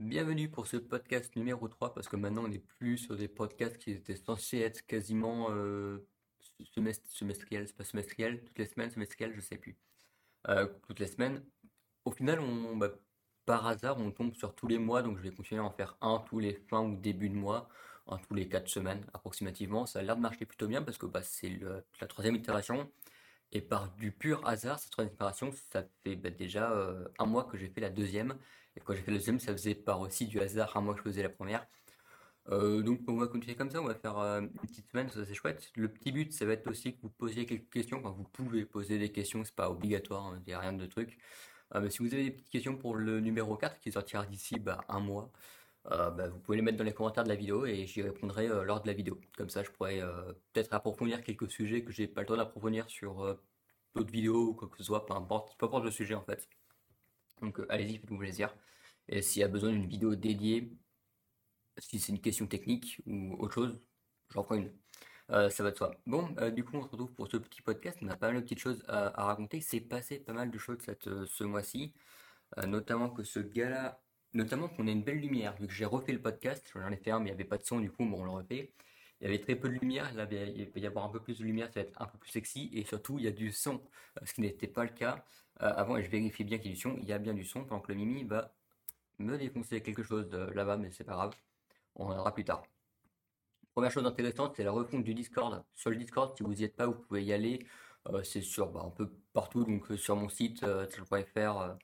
Bienvenue pour ce podcast numéro 3 parce que maintenant on n'est plus sur des podcasts qui étaient censés être quasiment euh, semest- semestriels, c'est pas semestriel, toutes les semaines, semestriel, je sais plus. Euh, toutes les semaines. Au final, bah, par hasard, on tombe sur tous les mois, donc je vais continuer à en faire un tous les fins ou début de mois, un tous les 4 semaines approximativement. Ça a l'air de marcher plutôt bien parce que bah, c'est la troisième itération. Et par du pur hasard, cette troisième itération, ça fait bah, déjà euh, un mois que j'ai fait la deuxième. Et quand j'ai fait la deuxième, ça faisait par aussi du hasard un mois que je faisais la première. Euh, donc on va continuer comme ça, on va faire euh, une petite semaine, ça c'est chouette. Le petit but, ça va être aussi que vous posiez quelques questions. Enfin, vous pouvez poser des questions, c'est pas obligatoire, hein, il n'y a rien de truc. Euh, mais si vous avez des petites questions pour le numéro 4 qui sortira d'ici bah, un mois, bah, vous pouvez les mettre dans les commentaires de la vidéo et j'y répondrai lors de la vidéo. Comme ça, je pourrais peut-être approfondir quelques sujets que j'ai pas le temps d'approfondir sur d'autres vidéos ou quoi que ce soit, peu importe le sujet en fait. Donc euh, allez-y, faites-vous plaisir. Et s'il y a besoin d'une vidéo dédiée, si c'est une question technique ou autre chose, j'en ferai une. Euh, ça va de soi. Bon, euh, du coup, on se retrouve pour ce petit podcast. On a pas mal de petites choses à, raconter. C'est passé pas mal de choses cette, ce mois-ci. Notamment que ce gars-là, notamment qu'on ait une belle lumière. Vu que j'ai refait le podcast, j'en ai fait un, mais il n'y avait pas de son, du coup, bon, on le refait. Il y avait très peu de lumière. Là, il va y avoir un peu plus de lumière, ça va être un peu plus sexy. Et surtout, il y a du son, ce qui n'était pas le cas avant. Et je vérifie bien qu'il y a du son. Il y a bien du son pendant que le Mimi va me défoncer quelque chose de là-bas, mais c'est pas grave. On en reviendra plus tard. Première chose intéressante, c'est la refonte du Discord. Sur le Discord, si vous n'y êtes pas, vous pouvez y aller. Euh, c'est sur bah, un peu partout, donc euh, sur mon site, euh, euh,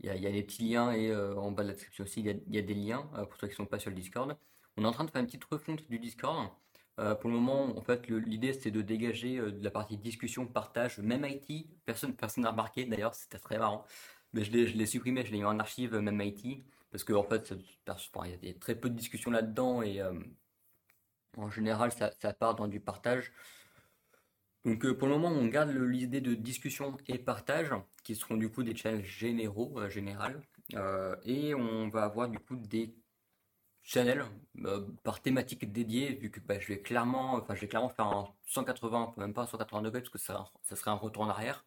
il y a, des petits liens et euh, en bas de la description aussi, il y y a des liens euh, pour ceux qui ne sont pas sur le Discord. On est en train de faire une petite refonte du Discord. Euh, pour le moment, en fait, l'idée c'est de dégager euh, de la partie discussion, partage, même IT. Personne, personne n'a remarqué d'ailleurs, c'était très marrant. Mais je l'ai, supprimé, je l'ai mis en archive, euh, même IT, parce qu'en fait, ça- enfin, il y a très peu de discussions là-dedans et en général, ça, part dans du partage. Donc pour le moment, on garde l'idée de discussion et partage, qui seront du coup des channels généraux, général, et on va avoir du coup des channels euh, par thématique dédiée, vu que bah, je vais clairement, enfin, je vais clairement faire un 180, même pas un 180 degrés, parce que ça, ça serait un retour en arrière,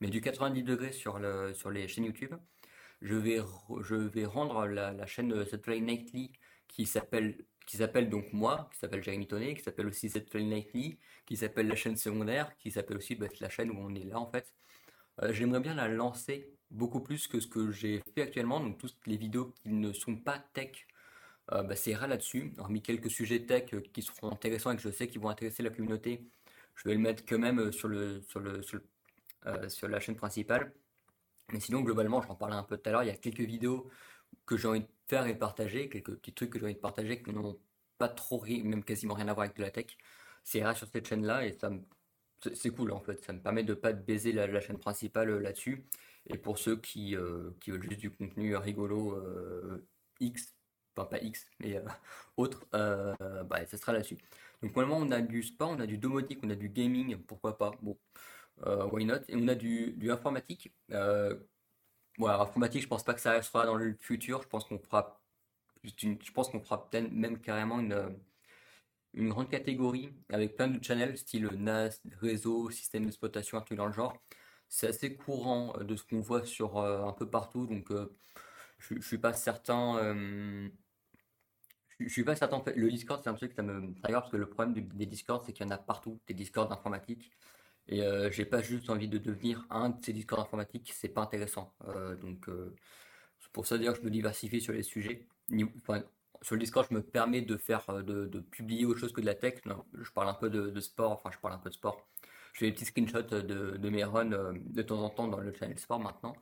mais du 90 degrés sur le, sur les chaînes YouTube. Je vais, je vais rendre la, la chaîne euh, Play Nightly qui s'appelle qui s'appelle donc moi, qui s'appelle Jérémy Tonnet, qui s'appelle aussi Play Nightly, qui s'appelle la chaîne secondaire, qui s'appelle aussi bah, la chaîne où on est là en fait. Euh, j'aimerais bien la lancer beaucoup plus que ce que j'ai fait actuellement, donc toutes les vidéos qui ne sont pas tech, euh, bah, ça ira là-dessus, hormis quelques sujets tech euh, qui seront intéressants et que je sais qui vont intéresser la communauté, je vais le mettre quand même euh, sur le, sur le, euh, sur la chaîne principale. Mais sinon, globalement, j'en parlais un peu tout à l'heure, il y a quelques vidéos que j'ai envie de faire et partager, quelques petits trucs que j'ai envie de partager qui n'ont pas trop, même quasiment rien à voir avec de la tech. C'est ira sur cette chaîne-là et ça c'est cool en fait, ça me permet de pas baiser la, chaîne principale là-dessus. Et pour ceux qui, qui veulent juste du contenu rigolo X, enfin pas X, mais euh, autre, euh, bah, ça sera là-dessus. Donc pour le moment, on a du sport, on a du domotique, on a du gaming, pourquoi pas, bon, euh, why not, et on a du, informatique. Euh, bon, alors, informatique, je pense pas que ça restera dans le futur, je pense qu'on fera, je pense qu'on fera peut-être même carrément une, euh, une grande catégorie avec plein de channels, style NAS, réseau, système d'exploitation, un truc dans le genre. C'est assez courant euh, de ce qu'on voit sur euh, un peu partout, donc euh, je, je suis pas certain. euh, je, je suis pas certain. Le Discord, c'est un truc, ça me trigger parce que le problème des Discords, c'est qu'il y en a partout, des Discords informatiques. Et euh, j'ai pas juste envie de devenir un de ces Discords informatiques, c'est pas intéressant. Euh, donc euh, c'est pour ça d'ailleurs que je me diversifie sur les sujets. Sur le Discord, je me permets de faire, de, publier autre chose que de la tech. Je parle un peu de, sport, enfin je parle un peu de sport. Je fais des petits screenshots de, de mes runs de temps en temps dans le channel sport maintenant.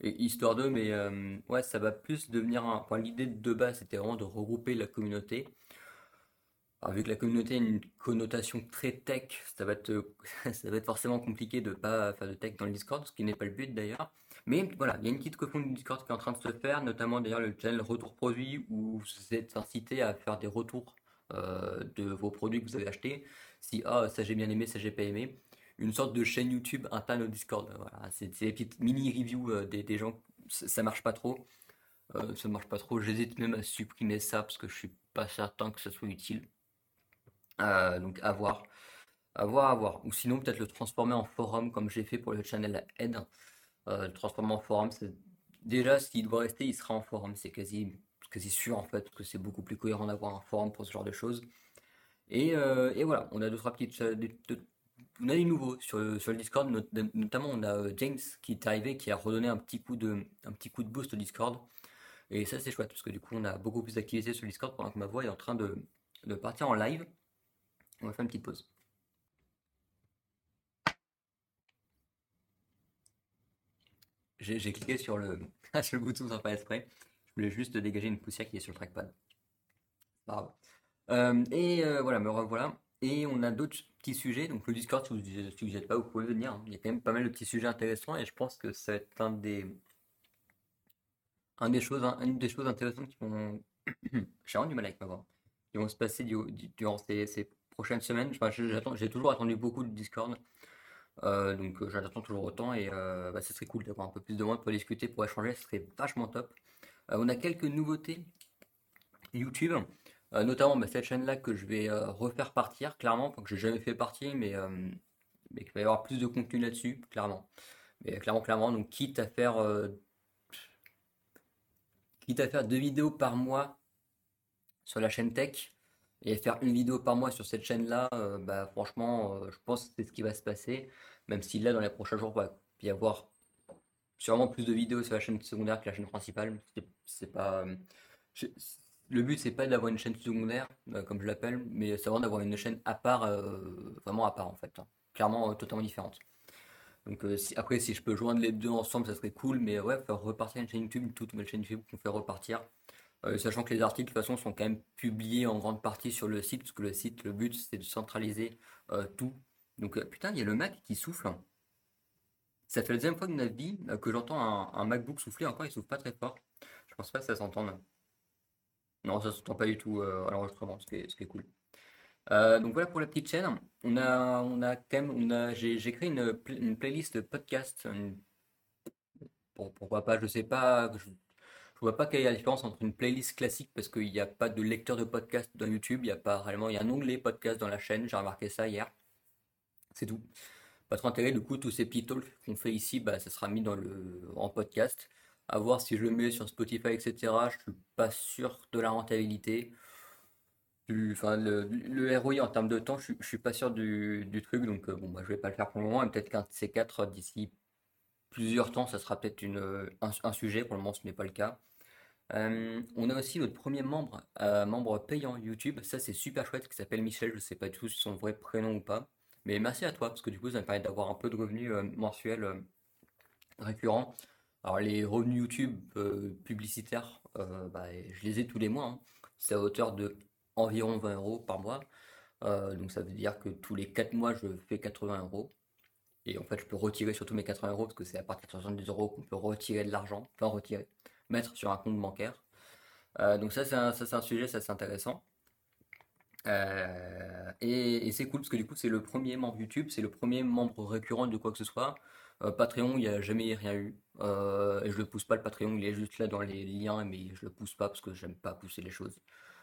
Histoire de, mais euh, ouais, ça va plus devenir un. L'idée de base, c'était vraiment de regrouper la communauté. Alors, vu que la communauté a une connotation très tech, ça va être, ça va être forcément compliqué de pas faire de tech dans le Discord, ce qui n'est pas le but d'ailleurs. Mais voilà, il y a une petite refonte du Discord qui est en train de se faire, notamment d'ailleurs le channel Retour Produit, où vous êtes incité à faire des retours euh, de vos produits que vous avez achetés. Si, ah, ça j'ai bien aimé, ça j'ai pas aimé. Une sorte de chaîne YouTube interne au Discord. Voilà, c'est des petites mini-reviews euh, des, gens. Ça, marche pas trop. Euh, ça marche pas trop. J'hésite même à supprimer ça parce que je suis pas certain que ça soit utile. Euh, donc à voir, à voir, à voir. Ou sinon peut-être le transformer en forum comme j'ai fait pour le channel Aide. Euh, le transformer en forum, c'est déjà qui doit rester, il sera en forum. C'est quasi sûr en fait, que c'est beaucoup plus cohérent d'avoir un forum pour ce genre de choses. Et, euh, voilà, on a deux, trois petites. euh, on a du nouveau sur, le- Discord, not- notamment on a euh, James qui est arrivé, qui a redonné un petit coup de, boost au Discord. Et ça c'est chouette, parce que du coup on a beaucoup plus d'activité sur le Discord pendant que ma voix est en train de, partir en live. On va faire une petite pause. J'ai cliqué sur le, bouton sans faire exprès. Je voulais juste dégager une poussière qui est sur le trackpad. Grave. Euh, et euh, voilà, me revoilà. Et on a d'autres petits sujets. Donc le Discord, si vous si êtes pas, vous pouvez venir. hein. Il y a quand même pas mal de petits sujets intéressants et je pense que ça va être un des, un des choses, un- une des choses intéressantes qui vont. J'ai du mal avec ma voix. Qui vont se passer du- du- durant ces, prochaines semaines. J'ai toujours attendu beaucoup de Discord. Euh, donc euh, j'attends toujours autant et euh, bah, ce serait cool d'avoir un peu plus de monde pour discuter, pour échanger, ce serait vachement top. On a quelques nouveautés YouTube, euh, notamment bah, cette chaîne-là que je vais euh, refaire partir, clairement, que j'ai jamais fait partir, mais, euh, qu'il va y avoir plus de contenu là-dessus, clairement. Mais euh, clairement, clairement, donc quitte à faire, quitte à faire deux vidéos par mois sur la chaîne tech et faire une vidéo par mois sur cette chaîne-là, bah, franchement, je pense que c'est ce qui va se passer. Même si là, dans les prochains jours, il va y avoir sûrement plus de vidéos sur la chaîne secondaire que la chaîne principale. C'est pas, le but, c'est pas d'avoir une chaîne secondaire, euh, comme je l'appelle, mais c'est vraiment d'avoir une chaîne à part, euh, vraiment à part en fait. hein. Clairement, euh, totalement différente. Donc si- après, si je peux joindre les deux ensemble, ça serait cool, mais ouais, faire repartir une chaîne YouTube, une toute nouvelle chaîne YouTube qu'on fait repartir. Sachant que les articles, de toute façon, sont quand même publiés en grande partie sur le site, parce que le site, le but, c'est de centraliser tout. Donc, putain, il y a le Mac qui souffle. Ça fait la deuxième fois de ma vie que j'entends un, un MacBook souffler. Encore, il souffle pas très fort. Je pense pas que ça s'entende. Non, ça s'entend pas du tout euh, à l'enregistrement, ce qui est, cool. Euh, donc voilà pour la petite chaîne. On a, on a on a, j'ai, j'ai créé une, pla- une playlist podcast. pourquoi pas, je sais pas. Je, je vois pas quelle est la différence entre une playlist classique parce qu'il n'y a pas de lecteur de podcast dans YouTube. Il y a pas réellement, il y a un onglet podcast dans la chaîne. J'ai remarqué ça hier. C'est tout. Pas trop intérêt. Du coup, tous ces petits talks qu'on fait ici, bah, ça sera mis dans le, en podcast. À voir si je le mets sur Spotify, etc. Je suis pas sûr de la rentabilité. Enfin, le, ROI en termes de temps, je, je suis pas sûr du, truc. Donc, euh, bon, bah, je vais pas le faire pour le moment. Peut-être qu'un de ces quatre, d'ici plusieurs temps, ça sera peut-être un, sujet. Pour le moment, ce n'est pas le cas. Euh, on a aussi notre premier membre, euh, membre payant YouTube. Ça, c'est super chouette, qui s'appelle Michel. Je sais pas du tout si son vrai prénom ou pas. Mais merci à toi, parce que du coup, ça me permet d'avoir un peu de revenus euh, mensuels récurrents. Alors, les revenus YouTube euh, publicitaires, euh, bah, je les ai tous les mois. hein. C'est à hauteur de environ 20 euros par mois. Euh, donc, ça veut dire que tous les 4 mois, je fais 80 euros. Et en fait, je peux retirer surtout mes 80 euros, parce que c'est à partir de 70 euros qu'on peut retirer de l'argent. Enfin, retirer, mettre sur un compte bancaire. Donc ça, c'est un, sujet, ça, c'est intéressant. Et c'est cool parce que du coup, c'est le premier membre YouTube, c'est le premier membre récurrent de quoi que ce soit. Euh, Patreon, il n'y a jamais rien eu. Euh, et je le pousse pas le Patreon, il est juste là dans les liens, mais je le pousse pas parce que j'aime pas pousser les choses.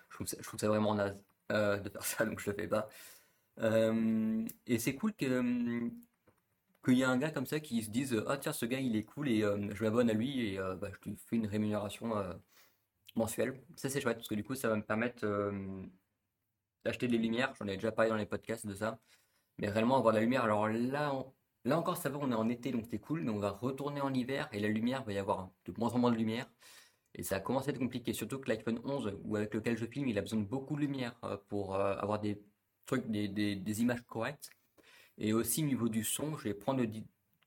Je trouve ça, vraiment naze euh, de faire ça, donc je le fais pas. Et c'est cool que, hum, qu'il y ait un gars comme ça qui se dise, ah tiens, ce gars il est cool et je m'abonne à lui et bah, je lui fais une rémunération mensuelle. Ça c'est chouette parce que du coup ça va me permettre euh, d'acheter des lumières. J'en ai déjà parlé dans les podcasts de ça. Mais réellement avoir de la lumière. Alors là, on- là encore, ça va, on est en été, donc c'est cool, mais on va retourner en hiver et la lumière, va y avoir de moins en moins de lumière. Et ça a commencé à être compliqué, surtout que l'iPhone 11, ou avec lequel je filme, il a besoin de beaucoup de lumière euh, pour euh, avoir des trucs, des, des- images correctes. Et aussi au niveau du son, je vais prendre le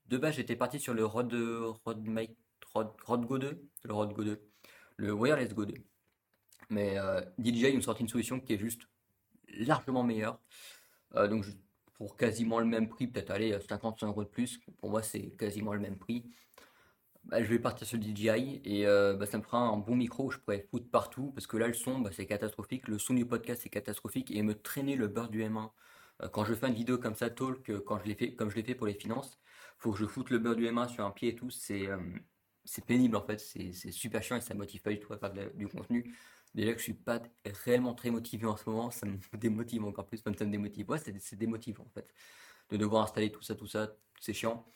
De base, j'étais parti sur le Rode, Rode, Mic- Rode, Rode Go 2, le Rode Go 2, le Wireless Go 2. Mais euh, DJI nous sorti une solution qui est juste largement meilleure. Euh, donc je- pour quasiment le même prix, peut-être aller à 50 100 euros de plus, pour moi c'est quasiment le même prix. Bah, je vais partir sur DJI et euh, bah, ça me fera un bon micro où je pourrais foutre partout parce que là le son bah, c'est catastrophique, le son du podcast c'est catastrophique et me traîner le beurre du M1. Euh, quand je fais une vidéo comme ça, talk, euh, quand je l'ai fait, comme je l'ai fait pour les finances, faut que je foute le beurre du M1 sur un pied et tout, c'est euh, pénible en fait, c'est super chiant et ça motive pas du tout à faire du contenu. Déjà que je suis pas réellement très motivé en ce moment, ça me démotive encore plus, enfin, ça me démotive. Ouais, c'est démotivant en fait. De devoir installer tout ça, tout ça, c'est chiant.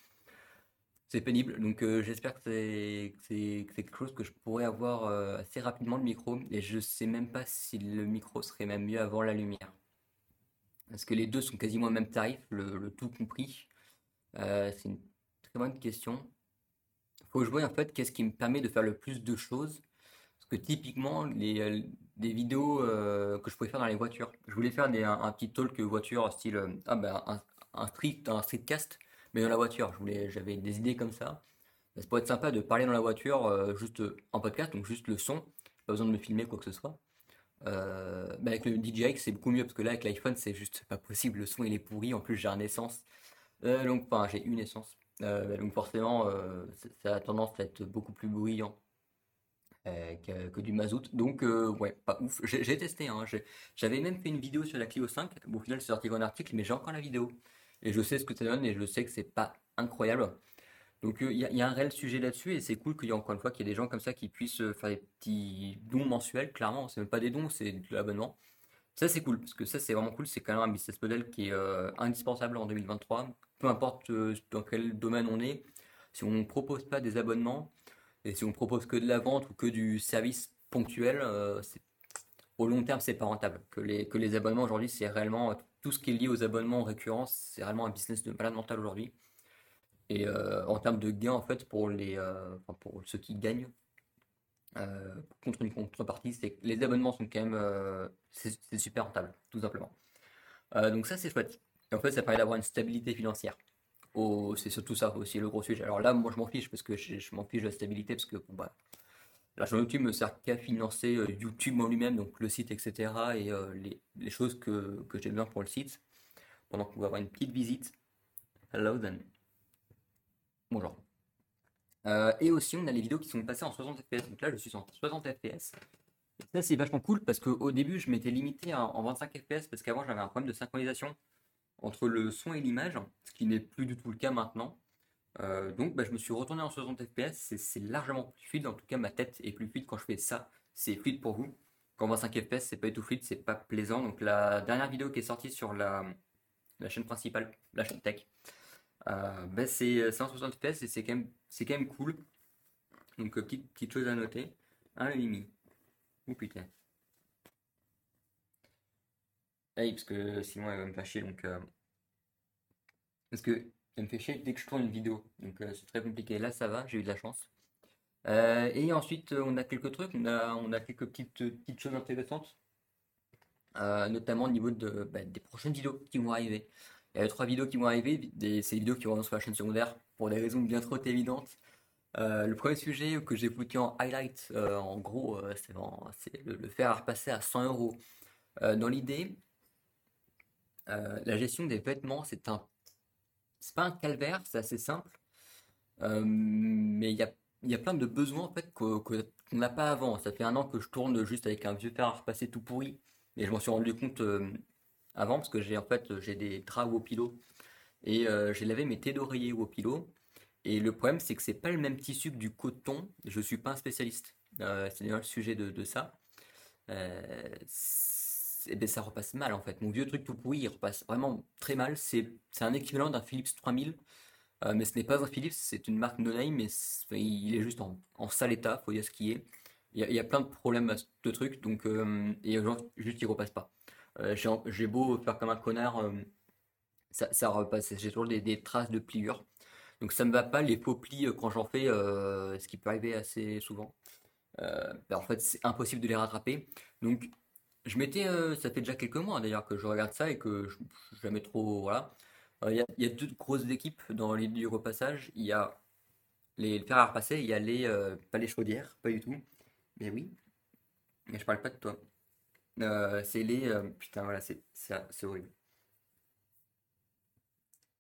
c'est pénible. Donc euh, j'espère que c'est que c'est que c'est quelque chose que je pourrais avoir euh, assez rapidement le micro. Et je sais même pas si le micro serait même mieux avant la lumière. Parce que les deux sont quasiment au même tarif, le, tout compris. Euh, c'est une très bonne question. Faut vois en fait qu'est-ce qui me permet de faire le plus de choses. Que typiquement, les, euh, des vidéos euh, que je pouvais faire dans les voitures. Je voulais faire un, petit talk voiture, style euh, ah ben, un, un street, un streetcast, mais dans la voiture. Je voulais, j'avais des idées comme ça. Ça pourrait être sympa de parler dans la voiture, juste en podcast, donc juste le son. Pas besoin de me filmer quoi que ce soit. Bah, avec le DJI, c'est beaucoup mieux parce que là, avec l'iPhone, c'est juste pas possible. Le son il est pourri. En plus, j'ai un essence. Donc, enfin, j'ai une essence. Bah, donc, forcément, ça a tendance à être beaucoup plus bruyant euh, que, du mazout. Donc, euh, ouais, pas ouf. J'ai testé, hein. J'avais même fait une vidéo sur la Clio 5. Bon, au final, c'est sorti en article, mais j'ai encore la vidéo. Et je sais ce que ça donne et je sais que c'est pas incroyable. Donc, euh, il y, y a un réel sujet là-dessus et c'est cool qu'il y ait encore une fois qu'il y ait des gens comme ça qui puissent faire des petits dons mensuels. Clairement, c'est même pas des dons, c'est de l'abonnement. Ça, c'est cool parce que ça, c'est vraiment cool. C'est quand même un business model qui est indispensable en 2023. Peu importe dans quel domaine on est, si on ne propose pas des abonnements et si on propose que de la vente ou que du service ponctuel, euh, au long terme, c'est pas rentable. Que les, que les abonnements aujourd'hui, c'est réellement tout ce qui est lié aux abonnements récurrents, c'est réellement un business de malade mental aujourd'hui. Et euh, en termes de gains, en fait, pour les, euh, pour ceux qui gagnent, contre une contrepartie, c'est que les abonnements sont quand même, c'est super rentable, tout simplement. Donc ça, c'est chouette. Et en fait, ça permet d'avoir une stabilité financière. C'est surtout ça aussi le gros sujet. Alors là, moi, je m'en fiche parce que je, m'en fiche de la stabilité parce que bon, bah, l'argent YouTube me sert qu'à financer euh, YouTube en lui-même, donc le site, etc. et euh, les, choses que, que j'ai besoin pour le site. Pendant qu'on va avoir une petite visite. Hello then. Bonjour. Euh, et aussi, on a les vidéos qui sont passées en 60 fps. Donc là, je suis en 60 fps. Ça, c'est vachement cool parce qu'au début, je m'étais limité en 25 fps parce qu'avant, j'avais un problème de synchronisation entre le son et l'image, ce qui n'est plus du tout le cas maintenant. Euh, donc, bah, je me suis retourné en 60 fps. C'est largement plus fluide. En tout cas, ma tête est plus fluide quand je fais ça. C'est fluide pour vous. Quand 25 fps, c'est pas du tout fluide, c'est pas plaisant. Donc, la dernière vidéo qui est sortie sur la, chaîne principale, la chaîne tech, euh, bah, c'est 160 fps et c'est quand même, cool. Donc, euh, petite, chose à noter. Un Mimi. Oh putain. Oui, parce que sinon elle va me faire chier. Donc, euh, parce que elle me fait chier dès que je tourne une vidéo. Donc, euh, c'est très compliqué. Là, ça va, j'ai eu de la chance. Euh, et ensuite, on a quelques trucs. On a, on a quelques petites, petites choses intéressantes. notamment au niveau de, bah, des prochaines vidéos qui vont arriver. Il y a trois vidéos qui vont arriver. Des, ces vidéos qui vont sur la chaîne secondaire pour des raisons bien trop évidentes. Le premier sujet que j'ai foutu en highlight, en gros, c'est le, le faire repasser à 100 euros. Dans l'idée, euh, la gestion des vêtements, c'est un, c'est pas un calvaire, c'est assez simple, Euh, mais il y a, y a plein de besoins en fait qu'on n'a pas avant. Ça fait un an que je tourne juste avec un vieux fer à repasser tout pourri, et je m'en suis rendu compte euh, avant parce que j'ai en fait j'ai des draps au pilot et j'ai lavé mes têtes d'oreiller au pilot. Et le problème, c'est que c'est pas le même tissu que du coton. Je suis pas un spécialiste. C'est le sujet de, de ça. Ben, ça repasse mal en fait. Mon vieux truc tout pourri, il repasse vraiment très mal. C'est un équivalent d'un Philips 3000, euh, mais ce n'est pas un Philips, c'est une marque no-name, mais c'est- enfin, il est juste en, sale état, faut dire ce qui est. Il y a, plein de problèmes à ce truc, donc euh, et genre, juste il repasse pas. Euh, j'ai beau faire comme un connard, euh, ça, repasse. J'ai toujours des, traces de pliure. Donc ça me va pas les faux plis euh, quand j'en fais, ce qui peut arriver assez souvent. Ben, en fait, c'est impossible de les rattraper. Donc je m'étais, euh, ça fait déjà quelques mois d'ailleurs que je regarde ça et que je, jamais trop, voilà. Euh, Il y a, deux grosses équipes dans les du repassage. Il y a les fers à repasser, il y a les, euh, pas les chaudières, pas du tout. Mais oui, mais je parle pas de toi. C'est les, putain voilà, c'est c'est c'est horrible.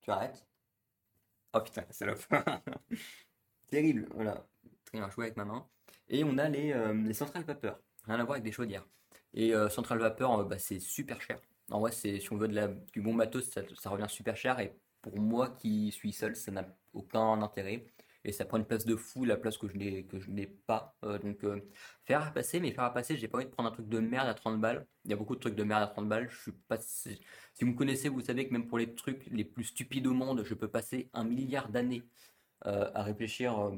Tu arrêtes? Oh putain, la salope. Terrible, voilà. Très bien joué avec ma main. Et on a les, les centrales vapeur. Rien à voir avec des chaudières. Et euh, centrale vapeur, euh, bah, c'est super cher. En vrai, c'est, si on veut du bon matos, ça, revient super cher. Et pour moi qui suis seul, ça n'a aucun intérêt. Et ça prend une place de fou, la place que je n'ai, pas. Euh, donc, euh, faire à passer, mais faire à passer, j'ai pas envie de prendre un truc de merde à 30 balles. Il y a beaucoup de trucs de merde à 30 balles. Je suis pas, si si vous me connaissez, vous savez que même pour les trucs les plus stupides au monde, je peux passer un milliard d'années à réfléchir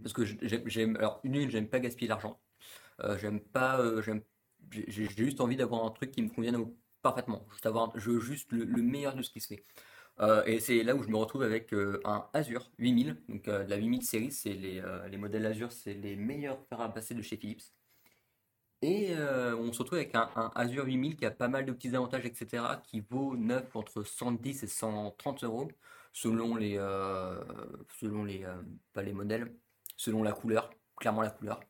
parce que j'aime alors une j'aime pas gaspiller l'argent. j'aime pas j'aime j'ai juste envie d'avoir un truc qui me convienne parfaitement. Juste avoir, je veux juste le, meilleur de ce qui se fait. Euh, et c'est là où je me retrouve avec euh, un Azure 8000. Donc euh, la 8000 série, c'est les, les, modèles Azure, c'est les meilleurs fer à passer de chez Philips. Et on se retrouve avec un, un, Azure 8000 qui a pas mal de petits avantages, etc., qui vaut neuf entre 110 et 130 euros, selon les, selon les, pas les modèles, selon la couleur, clairement la couleur.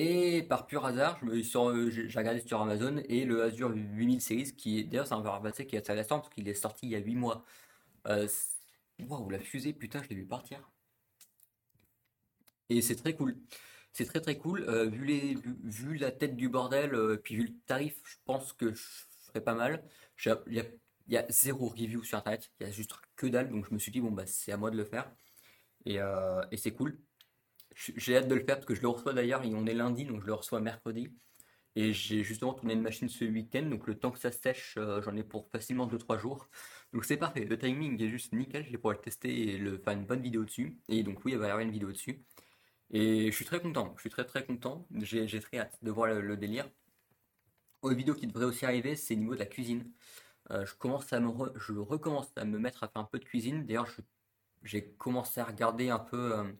Et par pur hasard, euh, j'ai regardé sur Amazon et le Azure 8000 Series, qui est d'ailleurs c'est un verre qui est assez récent parce qu'il est sorti il y a 8 mois. Euh, waouh, la fusée, putain, je l'ai vu partir. Et c'est très cool. C'est très très cool. Euh, vu, la tête du bordel, puis vu le tarif, je pense que je ferais pas mal. Il y, a, zéro review sur internet, il y a juste que dalle, donc je me suis dit, bon, bah c'est à moi de le faire. Et c'est cool. J'ai hâte de le faire parce que je le reçois d'ailleurs, on est lundi, donc je le reçois mercredi. Et j'ai justement tourné une machine ce week-end, donc le temps que ça sèche, euh, j'en ai pour facilement 2-3 jours. Donc c'est parfait, le timing est juste nickel, je vais pouvoir le tester et le, faire une bonne vidéo dessus. Et donc oui, il va y avoir une vidéo dessus. Et je suis très content, je suis très très content, j'ai très hâte de voir le, délire. Autre vidéo qui devrait aussi arriver, c'est au niveau de la cuisine. Euh, je, commence à me je recommence à me mettre à faire un peu de cuisine. D'ailleurs, j'ai commencé à regarder un peu... Euh,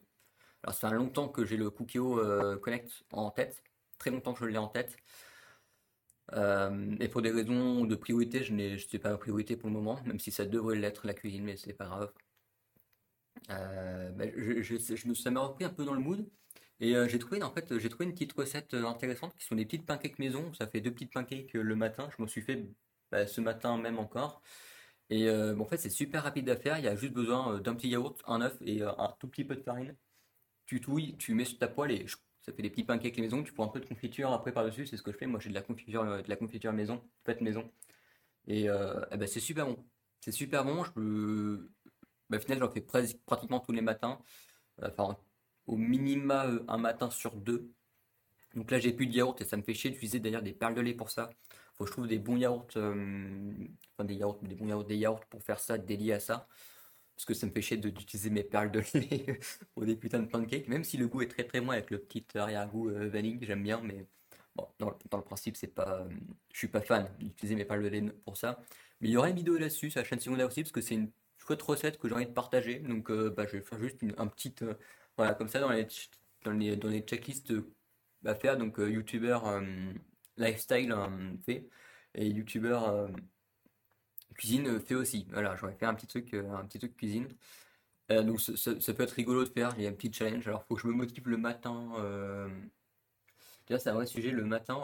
alors, ça fait longtemps que j'ai le Cookéo euh, Connect en tête, très longtemps que je l'ai en tête. Euh, et pour des raisons de priorité, je n'ai sais pas la priorité pour le moment, même si ça devrait l'être la cuisine, mais c'est pas grave. Euh, ben, me suis repris un peu dans le mood et j'ai trouvé en fait j'ai trouvé une petite recette intéressante qui sont des petites pancakes maison. Ça fait deux petites pancakes le matin. Je m'en suis fait ben, ce matin même encore. Et en fait c'est super rapide à faire. Il y a juste besoin d'un petit yaourt, un œuf et un tout petit peu de farine tu touilles, tu mets sur ta poêle et ça fait des petits pancakes maison. Tu prends un peu de confiture après par-dessus, c'est ce que je fais. Moi, j'ai de la confiture, euh, de la confiture maison, faite maison. Et, euh, eh ben, c'est super bon. C'est super bon. Je. Ben, au final, j'en fais pratiquement tous les matins. Enfin, au minima euh, un matin sur deux. Donc là, j'ai plus de yaourt et ça me fait chier d'utiliser d'ailleurs des perles de lait pour ça. Faut que je trouve des bons yaourts, enfin des yaourts, des bons yaourts, des yaourts pour faire ça, dédiés à ça parce que ça me fait chier d'utiliser mes perles de lait pour des putains de pancakes, même si le goût est très très bon avec le petit arrière-goût euh, vanille, j'aime bien, mais bon, dans, le principe, c'est pas, euh, je suis pas fan d'utiliser mes perles de lait pour ça. Mais il y aura une vidéo là-dessus sur la chaîne secondaire aussi, parce que c'est une chouette recette que j'ai envie de partager, donc euh, bah, je vais faire juste un petit, voilà, comme ça dans les, dans les, dans les checklists à faire, donc youtubeur lifestyle fait, et youtubeur Cuisine euh, fait aussi. Voilà, j'aurais fait un petit truc, euh, un petit truc cuisine. Euh, donc ça, peut être rigolo de faire. Il y a un petit challenge. Alors faut que je me motive le matin. Déjà c'est un vrai sujet. Le matin,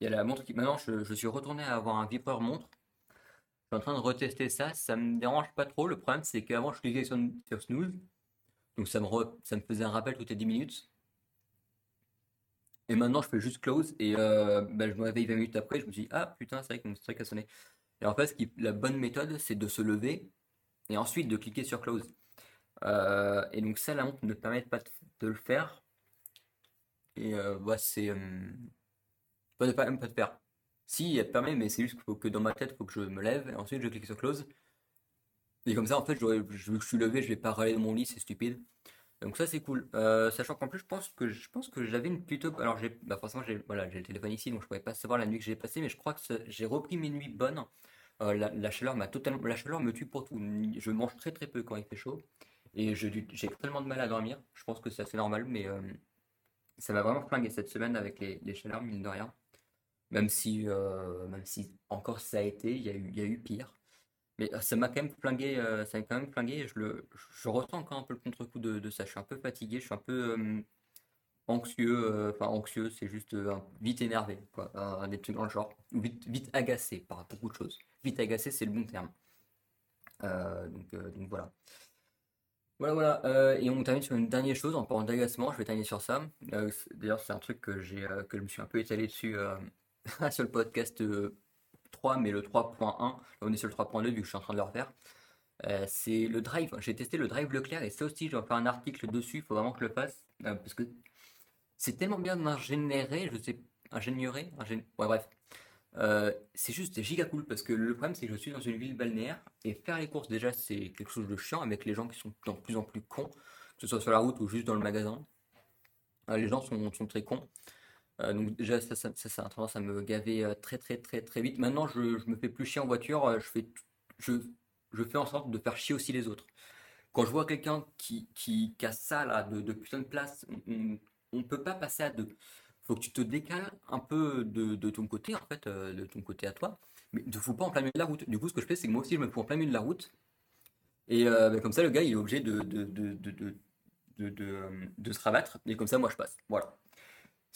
il y a la montre qui. Maintenant je, suis retourné à avoir un vibreur montre. Je suis en train de retester ça. Ça me dérange pas trop. Le problème c'est qu'avant je cliquais sur, snooze. Donc ça me, ça me faisait un rappel toutes les 10 minutes. Et maintenant, je fais juste close et bah, je me réveille 20 minutes après. Je me dis, ah putain, c'est vrai que mon truc a sonné. Et en fait, la bonne méthode, c'est de se lever et ensuite de cliquer sur Close. Euh, et donc ça, la montre ne permet pas de, le faire. Et euh, bah, c'est... Euh, pas, de, pas, pas de faire. Si, elle permet, mais c'est juste faut que dans ma tête, il faut que je me lève et ensuite je clique sur Close. Et comme ça, en fait, vu que je suis levé, je vais pas râler de mon lit, c'est stupide. Donc ça c'est cool. sachant qu'en plus je pense que je pense que j'avais une plutôt alors j'ai bah forcément j'ai le téléphone ici donc je pouvais pas savoir la nuit que j'ai passée mais je crois que j'ai repris mes nuits bonnes euh, la, chaleur m'a totalement, la chaleur me tue pour tout. Je mange très très peu quand il fait chaud et j'ai tellement de mal à dormir. Je pense que c'est assez normal, mais euh, ça m'a vraiment flingué cette semaine avec les, chaleurs, mine de rien. Même si, euh, même si encore ça a été, il y a eu, il y a eu pire. Mais ça m'a quand même flingué, ça m'a quand même flingué. je, le, je ressens encore un peu le contre-coup de, ça. Je suis un peu fatigué, je suis un peu anxieux, euh, enfin anxieux, c'est juste euh, vite énervé, quoi, un, des trucs dans le genre, vite, vite agacé par beaucoup de choses. Vite agacé, c'est le bon terme. Euh, donc, donc, voilà. Voilà, voilà. et on termine sur une dernière chose, en parlant d'agacement, je vais terminer sur ça. D'ailleurs, c'est un truc que j'ai, que je me suis un peu étalé dessus sur le podcast 3, mais le 3.1. On est sur le 3.2 vu que je suis en train de le refaire. c'est le drive. J'ai testé le drive Leclerc et ça aussi, je vais faire un article dessus. Il faut vraiment que je le fasse parce que c'est tellement bien ingénéré, je sais, ingénieurer, ouais, bref. Euh, c'est juste giga cool parce que le problème c'est que je suis dans une ville balnéaire et faire les courses déjà c'est quelque chose de chiant avec les gens qui sont de plus en plus cons, que ce soit sur la route ou juste dans le magasin. Euh, les gens sont, sont très cons. Euh, donc déjà ça, ça, ça, a tendance à me gaver très très très très vite. Maintenant je, me fais plus chier en voiture, je fais, je, fais en sorte de faire chier aussi les autres. Quand je vois quelqu'un qui, qui, qui, a ça là de, de putain de place, on ne peut pas passer à deux faut que tu te décales un peu de, ton côté, en fait, euh, de ton côté à toi, mais ne te fous pas en plein milieu de la route. Du coup, ce que je fais, c'est que moi aussi, je me fous en plein milieu de la route, et euh, bah, comme ça, le gars, il est obligé de, de, se rabattre, et comme ça, moi, je passe. Voilà.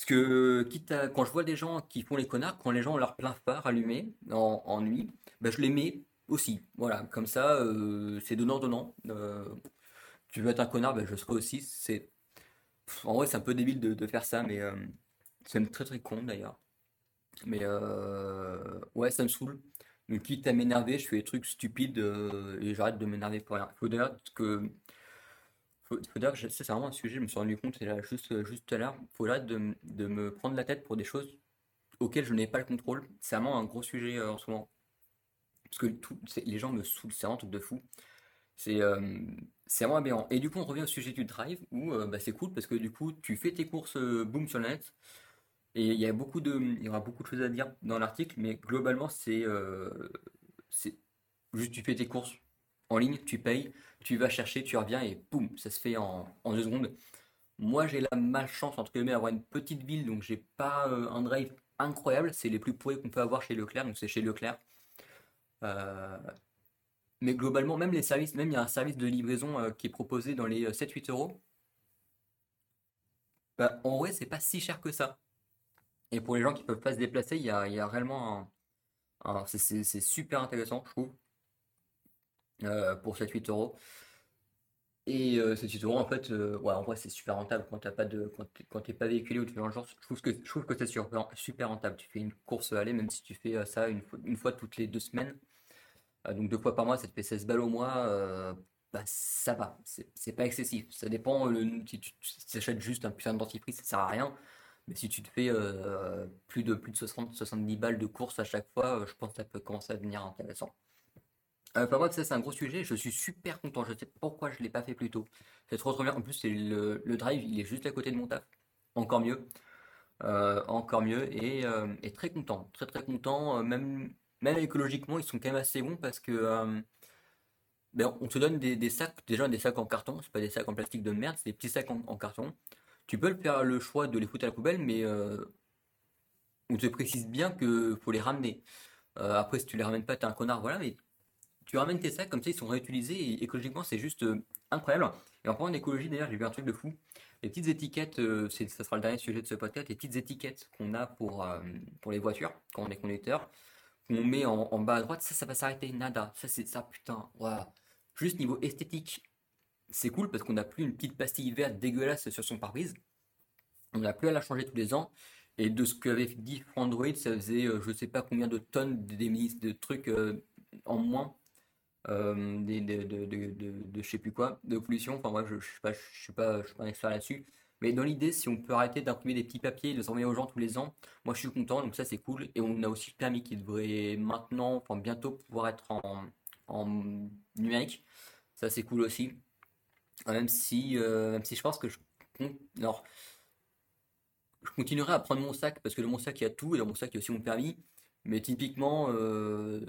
Parce que, quitte à, quand je vois des gens qui font les connards, quand les gens ont leur plein phare allumé en, nuit, bah, je les mets aussi. Voilà, comme ça, euh, c'est donnant-donnant. tu veux être un connard, bah, je serai aussi. C'est... En vrai, c'est un peu débile de, faire ça, mais c'est très très con d'ailleurs. Mais euh, ouais, ça me saoule. Donc, quitte à m'énerver, je fais des trucs stupides euh, et j'arrête de m'énerver pour rien. Faut d'ailleurs que. C'est vraiment un sujet, je me suis rendu compte là, juste, juste tout à l'heure. Faut arrêter de, de, me prendre la tête pour des choses auxquelles je n'ai pas le contrôle. C'est vraiment un gros sujet euh, en ce moment. Parce que les gens me saoulent, c'est vraiment un truc de fou. C'est c'est vraiment aberrant. Et du coup, on revient au sujet du drive où bah, c'est cool parce que du coup, tu fais tes courses boom sur la net. Et il y a beaucoup de, il y aura beaucoup de choses à dire dans l'article, mais globalement, c'est euh, c'est juste tu fais tes courses en ligne, tu payes, tu vas chercher, tu reviens et boum, ça se fait en, deux secondes. Moi, j'ai la malchance, entre guillemets, d'avoir une petite ville, donc j'ai pas euh, un drive incroyable. C'est les plus pourris qu'on peut avoir chez Leclerc, donc c'est chez Leclerc. Euh, mais globalement, même les services, même il y a un service de livraison qui est proposé dans les 7-8 euros. Bah, en vrai, c'est pas si cher que ça. Et pour les gens qui peuvent pas se déplacer, il y a, y réellement un, c'est super intéressant, je trouve, euh, pour 7-8 euros. Et euh, 7-8 euros, en fait, euh, ouais, en vrai, c'est super rentable quand t'as pas quand pas véhiculé ou tu fais dans le genre. Je trouve que, que c'est super, super rentable. Tu fais une course aller, même si tu fais euh, ça une fois, une fois toutes les deux semaines. donc deux fois par mois, ça te fait 16 balles au mois. bah, ça va, c'est pas excessif. Ça dépend, le, si tu, achètes juste un putain de dentifrice, ça sert à rien. Mais si tu te fais plus de, plus de 60, 70 balles de course à chaque fois, je pense que ça peut commencer à devenir intéressant. Euh, bref, ça c'est un gros sujet, je suis super content, je sais pourquoi je ne l'ai pas fait plus tôt. C'est trop trop bien, en plus c'est le, le, drive, il est juste à côté de mon taf, encore mieux. encore mieux, et, très content, très très content, même, même écologiquement ils sont quand même assez bons parce que ben, on te donne des, sacs, déjà des sacs en carton, c'est pas des sacs en plastique de merde, c'est des petits sacs en carton. Tu peux faire le choix de les foutre à la poubelle, mais euh, on te précise bien que faut les ramener. Euh, après, si tu les ramènes pas, t'es un connard, voilà, mais tu ramènes tes sacs, comme ça ils sont réutilisés et écologiquement c'est juste euh, incroyable. Et en parlant d'écologie d'ailleurs, j'ai vu un truc de fou. Les petites étiquettes, ça sera le dernier sujet de ce podcast, les petites étiquettes qu'on a pour, pour les voitures, quand on est conducteur, qu'on met en, bas à droite, ça, ça va s'arrêter, nada. Ça, c'est ça, putain, voilà. Juste niveau esthétique, c'est cool parce qu'on n'a plus une petite pastille verte dégueulasse sur son pare-brise. On n'a plus à la changer tous les ans. Et de ce qu'avait dit Android, ça faisait euh, je sais pas combien de tonnes d'émissions de trucs euh, en moins. Euh, de, de, de, je sais plus quoi, de pollution. Enfin bref, je, je suis pas, je suis pas, je suis pas un expert là-dessus. Mais dans l'idée, si on peut arrêter d'imprimer des petits papiers et de les envoyer aux gens tous les ans, moi je suis content, donc ça c'est cool. Et on a aussi le permis qui devrait maintenant, enfin bientôt pouvoir être en, en numérique. Ça c'est cool aussi. Même si, euh, même si je pense que je, alors, je continuerai à prendre mon sac parce que dans mon sac il y a tout et dans mon sac il y a aussi mon permis. Mais typiquement, euh,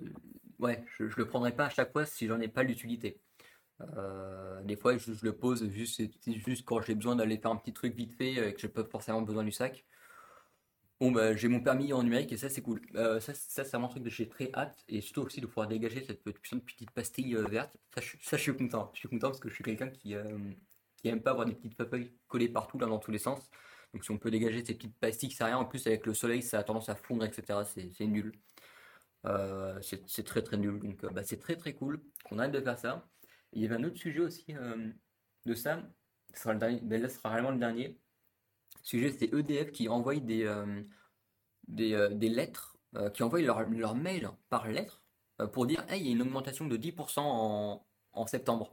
ouais, je, le prendrai pas à chaque fois si j'en ai pas l'utilité. Euh, des fois, je, le pose juste, juste quand j'ai besoin d'aller faire un petit truc vite fait et que j'ai pas forcément besoin du sac. Bon, bah, j'ai mon permis en numérique et ça, c'est cool. Euh, ça, ça c'est un truc que j'ai très hâte et surtout aussi de pouvoir dégager cette petite, petite pastille euh, verte. Ça je, ça, suis content. Je suis content parce que je suis quelqu'un qui, euh, qui aime pas avoir des petites feuilles collées partout, dans tous les sens. Donc, si on peut dégager ces petites pastilles, c'est rien. En plus, avec le soleil, ça a tendance à fondre, etc. C'est nul. C'est très très nul. Donc, bah, c'est très très cool qu'on arrête de faire ça. il y avait un autre sujet aussi de ça. Ce sera le dernier. Ben là, ce sera vraiment le dernier sujet, c'est EDF qui envoie des, euh, des, euh, des, lettres, euh, qui envoie leur, leur, mail par lettre pour dire Hey, il y a une augmentation de 10% en, en, septembre.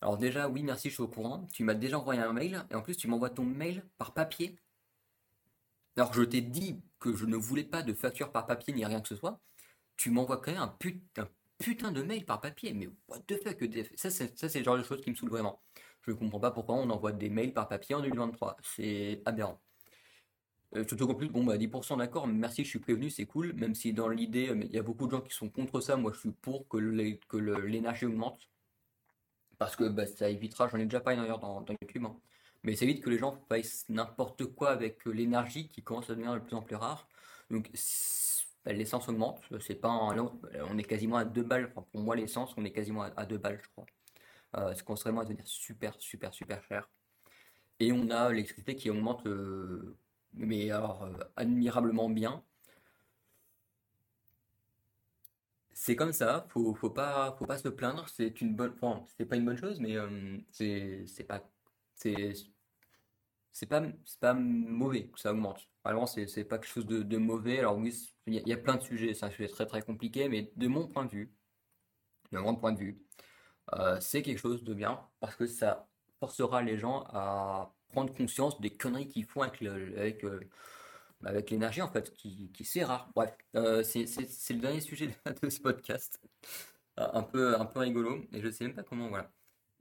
Alors, déjà, oui, merci, je suis au courant. Tu m'as déjà envoyé un mail et en plus, tu m'envoies ton mail par papier. Alors, je t'ai dit que je ne voulais pas de facture par papier ni rien que ce soit, tu m'envoies quand même un putain, putain de mail par papier. Mais what the fuck Ça, c'est, ça, c'est le genre de choses qui me saoule vraiment. Je ne comprends pas pourquoi on envoie des mails par papier en 2023. C'est aberrant. Euh, surtout qu'en plus, bon, bah 10% d'accord, merci, je suis prévenu, c'est cool. Même si dans l'idée, il y a beaucoup de gens qui sont contre ça, moi je suis pour que l'énergie augmente. Parce que bah, ça évitera, j'en ai déjà parlé d'ailleurs dans, dans YouTube, hein. Mais ça évite que les gens fassent n'importe quoi avec l'énergie qui commence à devenir de plus en plus rare. Donc bah, l'essence augmente, c'est pas on est quasiment à 2 balles, pour moi l'essence on est quasiment à 2 balles je crois. Euh, ça commence vraiment à devenir super super super cher. Et on a l'électricité qui augmente, euh, mais alors euh, admirablement bien. C'est comme ça, faut, faut pas, faut pas se plaindre, c'est une bonne, enfin, c'est pas une bonne chose, mais euh, c'est pas, c'est, c'est pas, c'est pas mauvais que ça augmente. Vraiment, c'est, c'est pas quelque chose de, de mauvais. Alors oui, il y, a plein de sujets, c'est un sujet très très compliqué, mais de mon point de vue, de mon point de vue, euh, c'est quelque chose de bien parce que ça forcera les gens à prendre conscience des conneries qu'ils font avec, avec euh, avec l'énergie en fait, qui, qui c'est rare. Bref, euh, c'est le dernier sujet de ce podcast. Un peu, un peu rigolo, et je sais même pas comment, voilà.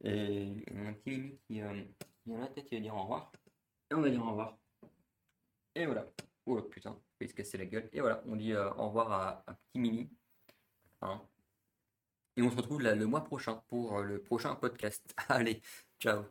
Et mon petit Mimi qui, euh, qui la tête, il va dire au revoir. Et on va dire au revoir. Et voilà. Oh putain, il se casser la gueule. Et voilà, on dit au revoir à, un petit Mimi. Hein. Et on se retrouve là, le mois prochain pour le prochain podcast. Allez, ciao